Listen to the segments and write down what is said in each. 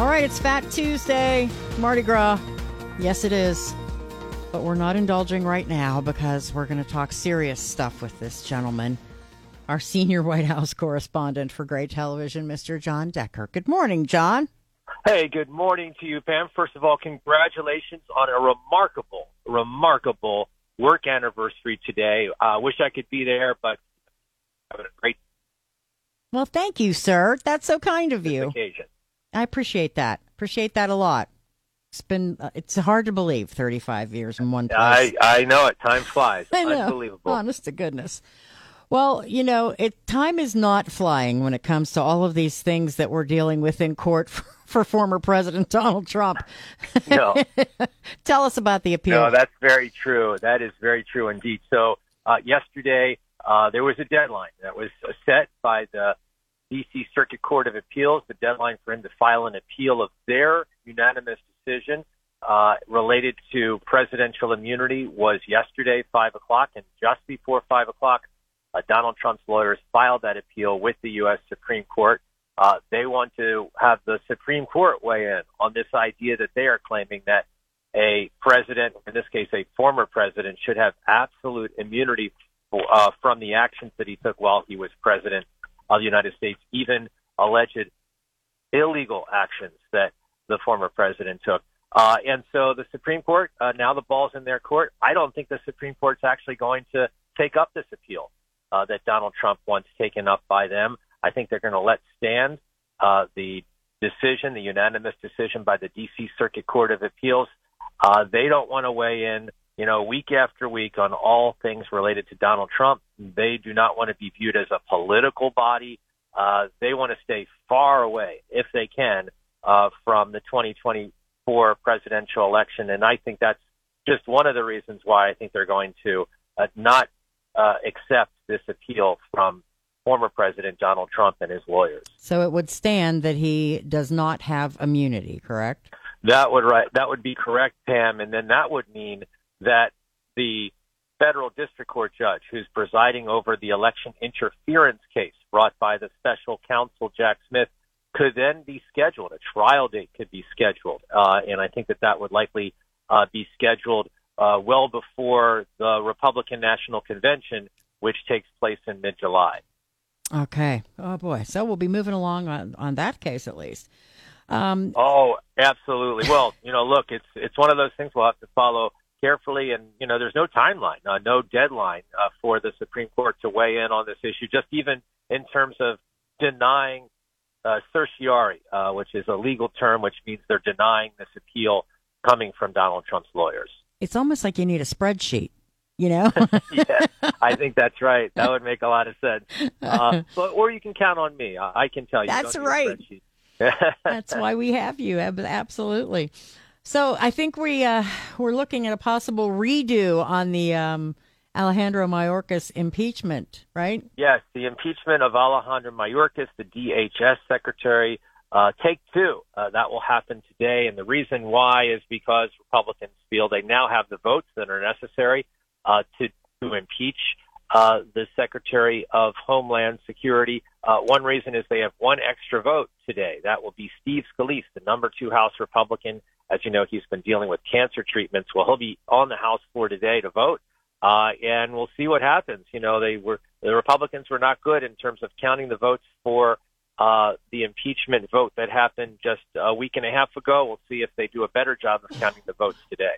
All right, it's Fat Tuesday, Mardi Gras. Yes, it is. But we're not indulging right now because we're going to talk serious stuff with this gentleman, our senior White House correspondent for Gray Television, Mr. Jon Decker. Good morning, Jon. Hey, good morning to you, Pam. First of all, congratulations on a remarkable, remarkable work anniversary today. I uh, wish I could be there, but having a great. Well, thank you, sir. That's so kind of you. Occasion. I appreciate that. Appreciate that a lot. It's been uh, it's hard to believe 35 years in one place. I I know it. Time flies. I know. Unbelievable. Honest to goodness. Well, you know, it time is not flying when it comes to all of these things that we're dealing with in court for, for former President Donald Trump. No. Tell us about the appeal. No, that's very true. That is very true indeed. So uh, yesterday uh, there was a deadline that was set by the D.C. Circuit Court of Appeals. The deadline for him to file an appeal of their unanimous decision uh, related to presidential immunity was yesterday, five o'clock, and just before five o'clock, uh, Donald Trump's lawyers filed that appeal with the U.S. Supreme Court. Uh, they want to have the Supreme Court weigh in on this idea that they are claiming that a president, in this case a former president, should have absolute immunity uh, from the actions that he took while he was president of the United States, even alleged illegal actions that the former president took. Uh, and so the Supreme Court, uh, now the ball's in their court. I don't think the Supreme Court's actually going to take up this appeal uh, that Donald Trump wants taken up by them. I think they're going to let stand uh, the decision, the unanimous decision by the D.C. Circuit Court of Appeals. Uh, they don't want to weigh in, you know, week after week on all things related to Donald Trump. They do not want to be viewed as a political body. Uh, they want to stay far away, if they can, uh, from the 2024 presidential election. And I think that's just one of the reasons why I think they're going to uh, not uh, accept this appeal from former President Donald Trump and his lawyers. So it would stand that he does not have immunity, correct? That would right. That would be correct, Pam, and then that would mean that the federal district court judge who's presiding over the election interference case brought by the special counsel Jack Smith could then be scheduled. A trial date could be scheduled, uh, and I think that that would likely uh, be scheduled uh, well before the Republican National Convention, which takes place in mid-July. Okay. Oh boy. So we'll be moving along on, on that case at least. Um, oh, absolutely. Well, you know, look, it's it's one of those things we'll have to follow carefully, and you know, there's no timeline, uh, no deadline uh, for the Supreme Court to weigh in on this issue. Just even in terms of denying uh, certiorari, uh, which is a legal term, which means they're denying this appeal coming from Donald Trump's lawyers. It's almost like you need a spreadsheet you know? yeah, I think that's right. That would make a lot of sense. Uh, but, or you can count on me. I, I can tell you. That's right. that's why we have you. Absolutely. So I think we uh, we're looking at a possible redo on the um, Alejandro Mayorkas impeachment, right? Yes, the impeachment of Alejandro Mayorkas, the DHS secretary. Uh, take two. Uh, that will happen today, and the reason why is because Republicans feel they now have the votes that are necessary uh, to to impeach uh, the Secretary of Homeland Security. Uh, one reason is they have one extra vote today. That will be Steve Scalise, the number two House Republican. As you know, he's been dealing with cancer treatments. Well, he'll be on the House floor today to vote, uh, and we'll see what happens. You know, they were the Republicans were not good in terms of counting the votes for uh, the impeachment vote that happened just a week and a half ago. We'll see if they do a better job of counting the votes today.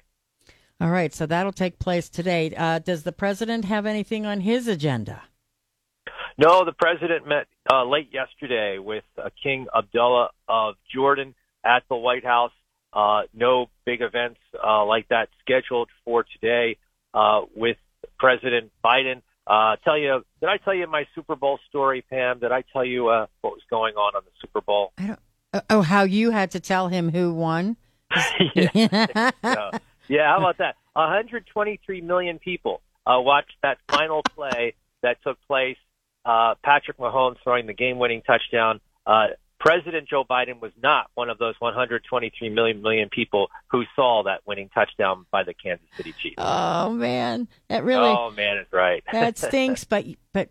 All right, so that'll take place today. Uh, does the president have anything on his agenda? No, the president met uh, late yesterday with uh, King Abdullah of Jordan at the White House. Uh, no big events uh, like that scheduled for today uh, with President Biden. Uh, tell you, did I tell you my Super Bowl story, Pam? Did I tell you uh, what was going on on the Super Bowl? I don't. Uh, oh, how you had to tell him who won? yeah. yeah. yeah, how about that? 123 million people uh, watched that final play that took place. Uh, Patrick Mahomes throwing the game-winning touchdown. Uh, President Joe Biden was not one of those 123 million million people who saw that winning touchdown by the Kansas City Chiefs. Oh man, that really. Oh man, it's right. that stinks, but but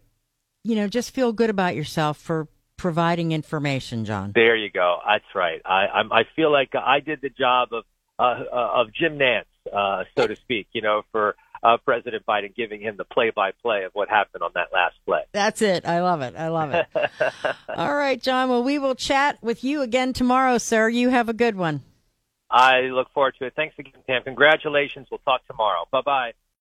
you know, just feel good about yourself for providing information, Jon. There you go. That's right. I I'm, I feel like I did the job of uh, uh of Jim Nantz, uh, so to speak. You know, for uh, President Biden giving him the play-by-play of what happened on that last play. That's it. I love it. I love it. All right, Jon. Well, we will chat with you again tomorrow, sir. You have a good one. I look forward to it. Thanks again, Pam. Congratulations. We'll talk tomorrow. Bye bye.